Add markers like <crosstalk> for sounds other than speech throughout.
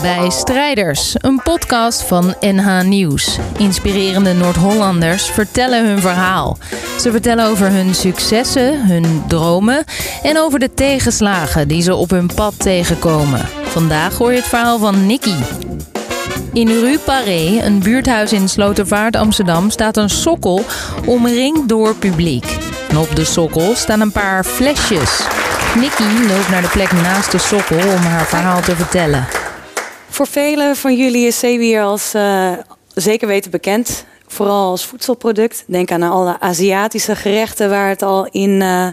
bij Strijders, een podcast van NH Nieuws. Inspirerende Noord-Hollanders vertellen hun verhaal. Ze vertellen over hun successen, hun dromen en over de tegenslagen die ze op hun pad tegenkomen. Vandaag hoor je het verhaal van Nicky. In Rue Paré, een buurthuis in Slotervaart, Amsterdam, staat een sokkel omringd door publiek. Op de sokkel staan een paar flesjes. Nikki loopt naar de plek naast de sokkel om haar verhaal te vertellen. Voor velen van jullie is zeewier als uh, zeker weten bekend. Vooral als voedselproduct. Denk aan alle Aziatische gerechten waar het al in uh,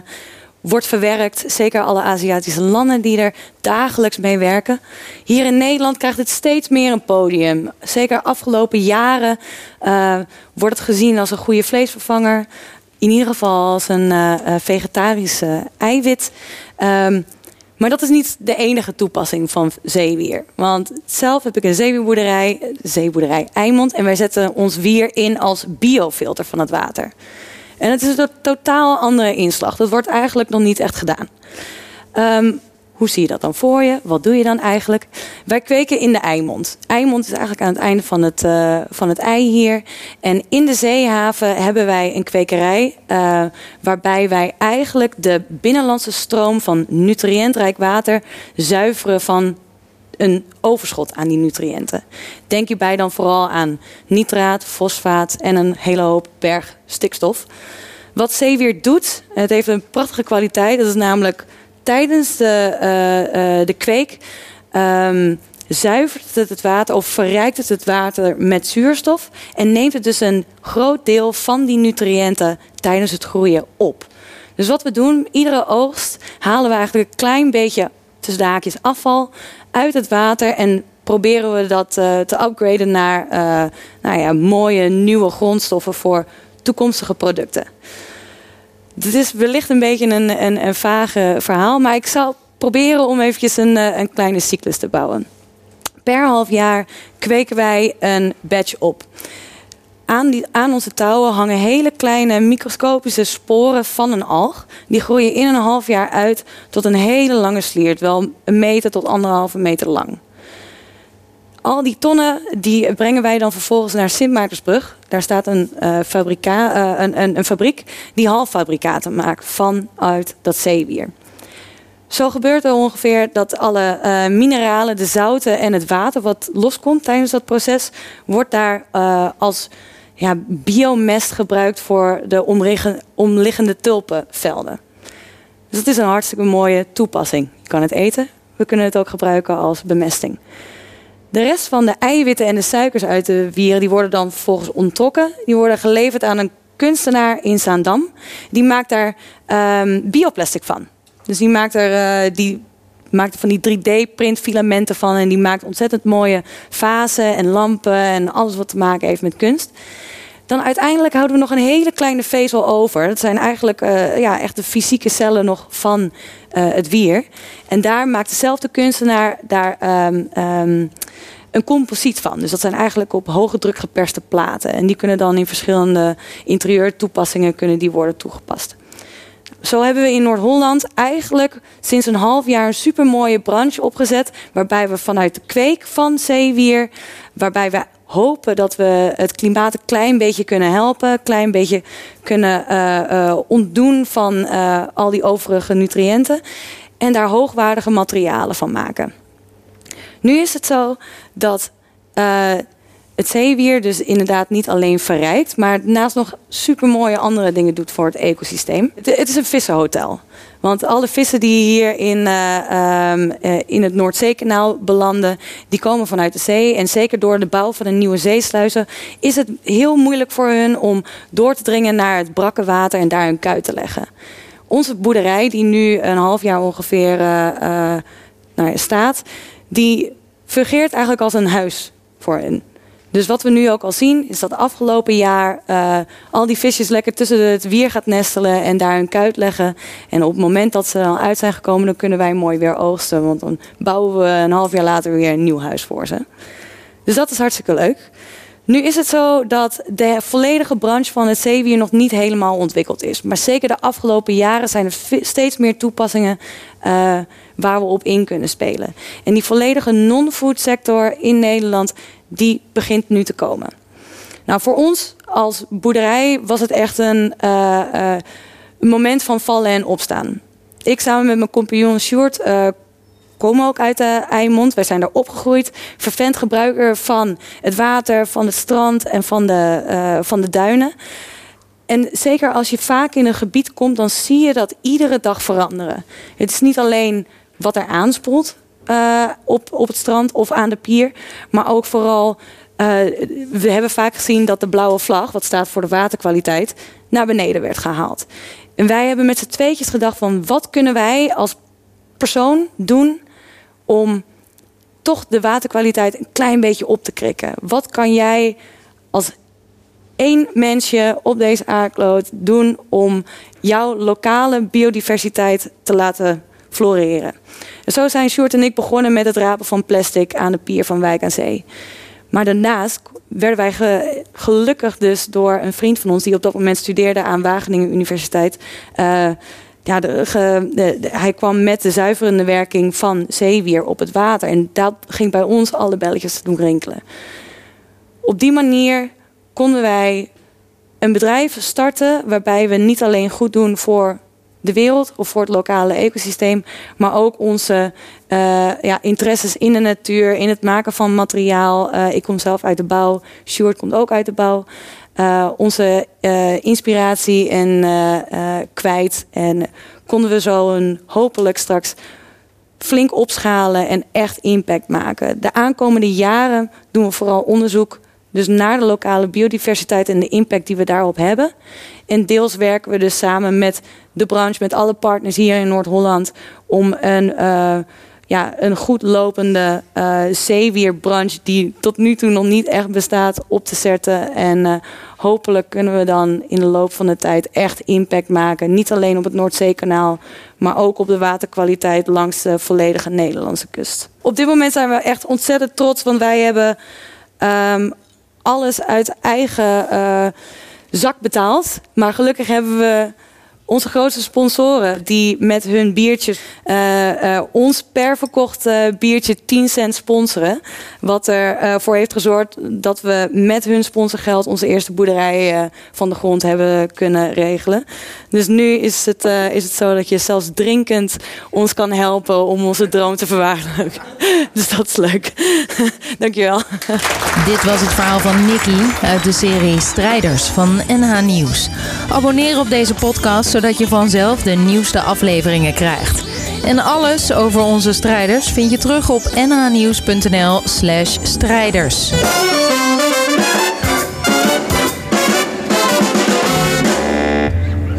wordt verwerkt. Zeker alle Aziatische landen die er dagelijks mee werken. Hier in Nederland krijgt het steeds meer een podium. Zeker afgelopen jaren uh, wordt het gezien als een goede vleesvervanger. In ieder geval als een vegetarische eiwit. Um, maar dat is niet de enige toepassing van zeewier. Want zelf heb ik een zeewierboerderij, zeeboerderij Eimond. En wij zetten ons wier in als biofilter van het water. En het is een totaal andere inslag. Dat wordt eigenlijk nog niet echt gedaan. Um, hoe zie je dat dan voor je? Wat doe je dan eigenlijk? Wij kweken in de Eimond. Eimond is eigenlijk aan het einde van het, uh, van het ei hier. En in de zeehaven hebben wij een kwekerij. Uh, waarbij wij eigenlijk de binnenlandse stroom van nutriëntrijk water zuiveren van een overschot aan die nutriënten. Denk hierbij dan vooral aan nitraat, fosfaat en een hele hoop berg stikstof. Wat zeewier doet, het heeft een prachtige kwaliteit. Dat is namelijk tijdens de, uh, de kweek um, zuivert het het water of verrijkt het het water met zuurstof en neemt het dus een groot deel van die nutriënten tijdens het groeien op. Dus wat we doen, iedere oogst halen we eigenlijk een klein beetje tussen de haakjes afval uit het water en proberen we dat uh, te upgraden naar nou ja, mooie nieuwe grondstoffen voor toekomstige producten. Dit is wellicht een beetje een, een, vage verhaal, maar ik zal proberen om eventjes een, eh, een kleine cyclus te bouwen. Per half jaar kweken wij een badge op. Aan, aan, onze touwen hangen hele kleine microscopische sporen van een alg. Die groeien in een half jaar uit tot een hele lange sliert, wel een meter tot anderhalve meter lang al die tonnen die brengen wij dan vervolgens naar Sint Maartensbrug. Daar staat een, uh, fabrika, uh, een, een, een, fabriek die halffabrikaten maakt vanuit dat zeewier. Zo gebeurt er ongeveer dat alle uh, mineralen, de zouten en het water wat loskomt tijdens dat proces, wordt daar als ja, biomest gebruikt voor de omliggende tulpenvelden. Dus dat is een hartstikke mooie toepassing. Je kan het eten, we kunnen het ook gebruiken als bemesting. De rest van de eiwitten en de suikers uit de wieren die worden dan vervolgens onttrokken. Die worden geleverd aan een kunstenaar in Zaandam. Die maakt daar um, bioplastic van. Dus die maakt er uh, die maakt van die 3D-printfilamenten van. En die maakt ontzettend mooie vazen en lampen en alles wat te maken heeft met kunst. Dan uiteindelijk houden we nog een hele kleine vezel over. Dat zijn eigenlijk uh, ja, echt de fysieke cellen nog van uh, het wier. En daar maakt dezelfde kunstenaar daar um, um, een composiet van. Dus dat zijn eigenlijk op hoge druk geperste platen. En die kunnen dan in verschillende interieurtoepassingen kunnen die worden toegepast. Zo hebben we in Noord-Holland eigenlijk sinds een half jaar een supermooie branche opgezet. Waarbij we vanuit de kweek van zeewier, waarbij we hopen dat we het klimaat een klein beetje kunnen helpen, een klein beetje kunnen uh, uh, ontdoen van uh, al die overige nutriënten. En daar hoogwaardige materialen van maken. Nu is het zo dat uh, het zeewier dus inderdaad niet alleen verrijkt, maar naast nog super mooie andere dingen doet voor het ecosysteem. Het, is een vissenhotel. Want alle vissen die hier in, uh, um, uh, in het Noordzeekanaal belanden, die komen vanuit de zee. En zeker door de bouw van een nieuwe zeesluizen is het heel moeilijk voor hun om door te dringen naar het brakke water en daar hun kuit te leggen. Onze boerderij, die nu een half jaar ongeveer nou, staat, die fungeert eigenlijk als een huis voor hen. Dus wat we nu ook al zien, is dat afgelopen jaar uh, al die visjes lekker tussen het wier gaat nestelen en daar hun kuit leggen. En op het moment dat ze dan uit zijn gekomen, dan kunnen wij mooi weer oogsten. Want dan bouwen we een half jaar later weer een nieuw huis voor ze. Dus dat is hartstikke leuk. Nu is het zo dat de volledige branche van het zeewier nog niet helemaal ontwikkeld is. Maar zeker de afgelopen jaren zijn er steeds meer toepassingen uh, waar we op in kunnen spelen. En die volledige non-food sector in Nederland, die begint nu te komen. Nou, voor ons als boerderij was het echt een, uh, een moment van vallen en opstaan. Ik samen met mijn compagnon Sjoerd komen ook uit de Eimond. Wij zijn daar opgegroeid. Vervent gebruiker van het water, van het strand en van de, uh, van de duinen. En zeker als je vaak in een gebied komt, dan zie je dat iedere dag veranderen. Het is niet alleen wat er aanspoelt uh, op, op het strand of aan de pier, maar ook vooral. Uh, we hebben vaak gezien dat de blauwe vlag, wat staat voor de waterkwaliteit, naar beneden werd gehaald. En wij hebben met z'n tweetjes gedacht van wat kunnen wij als persoon doen om toch de waterkwaliteit een klein beetje op te krikken. Wat kan jij als één mensje op deze aardkloot doen om jouw lokale biodiversiteit te laten floreren? En zo zijn Sjoerd en ik begonnen met het rapen van plastic aan de pier van Wijk aan Zee. Maar daarnaast werden wij gelukkig dus door een vriend van ons die op dat moment studeerde aan Wageningen Universiteit. Uh, ja, hij kwam met de zuiverende werking van zeewier op het water. En dat ging bij ons alle belletjes doen rinkelen. Op die manier konden wij een bedrijf starten waarbij we niet alleen goed doen voor de wereld of voor het lokale ecosysteem, maar ook onze uh, ja, interesses in de natuur, in het maken van materiaal. Uh, ik kom zelf uit de bouw, Sjoerd komt ook uit de bouw. Uh, onze inspiratie en kwijt. En konden we zo een hopelijk straks flink opschalen en echt impact maken. De aankomende jaren doen we vooral onderzoek dus naar de lokale biodiversiteit en de impact die we daarop hebben. En deels werken we dus samen met de branche, met alle partners hier in Noord-Holland, om een, ja, een goed lopende uh, zeewierbranche, die tot nu toe nog niet echt bestaat, op te zetten. En uh, hopelijk kunnen we dan in de loop van de tijd echt impact maken. Niet alleen op het Noordzeekanaal, maar ook op de waterkwaliteit langs de volledige Nederlandse kust. Op dit moment zijn we echt ontzettend trots, want wij hebben um, alles uit eigen uh, zak betaald. Maar gelukkig hebben we onze grootste sponsoren die met hun biertjes uh, uh, ons per verkochte biertje 10 cent sponsoren. Wat ervoor uh, heeft gezorgd dat we met hun sponsorgeld onze eerste boerderij van de grond hebben kunnen regelen. Dus nu is het, is het zo dat je zelfs drinkend ons kan helpen om onze droom te verwaarlijken. <laughs> dus dat is leuk. <laughs> Dankjewel. Dit was het verhaal van Nicky uit de serie Strijders van NH Nieuws. Abonneer op deze podcast zodat je vanzelf de nieuwste afleveringen krijgt. En alles over onze strijders vind je terug op nhnieuws.nl/strijders.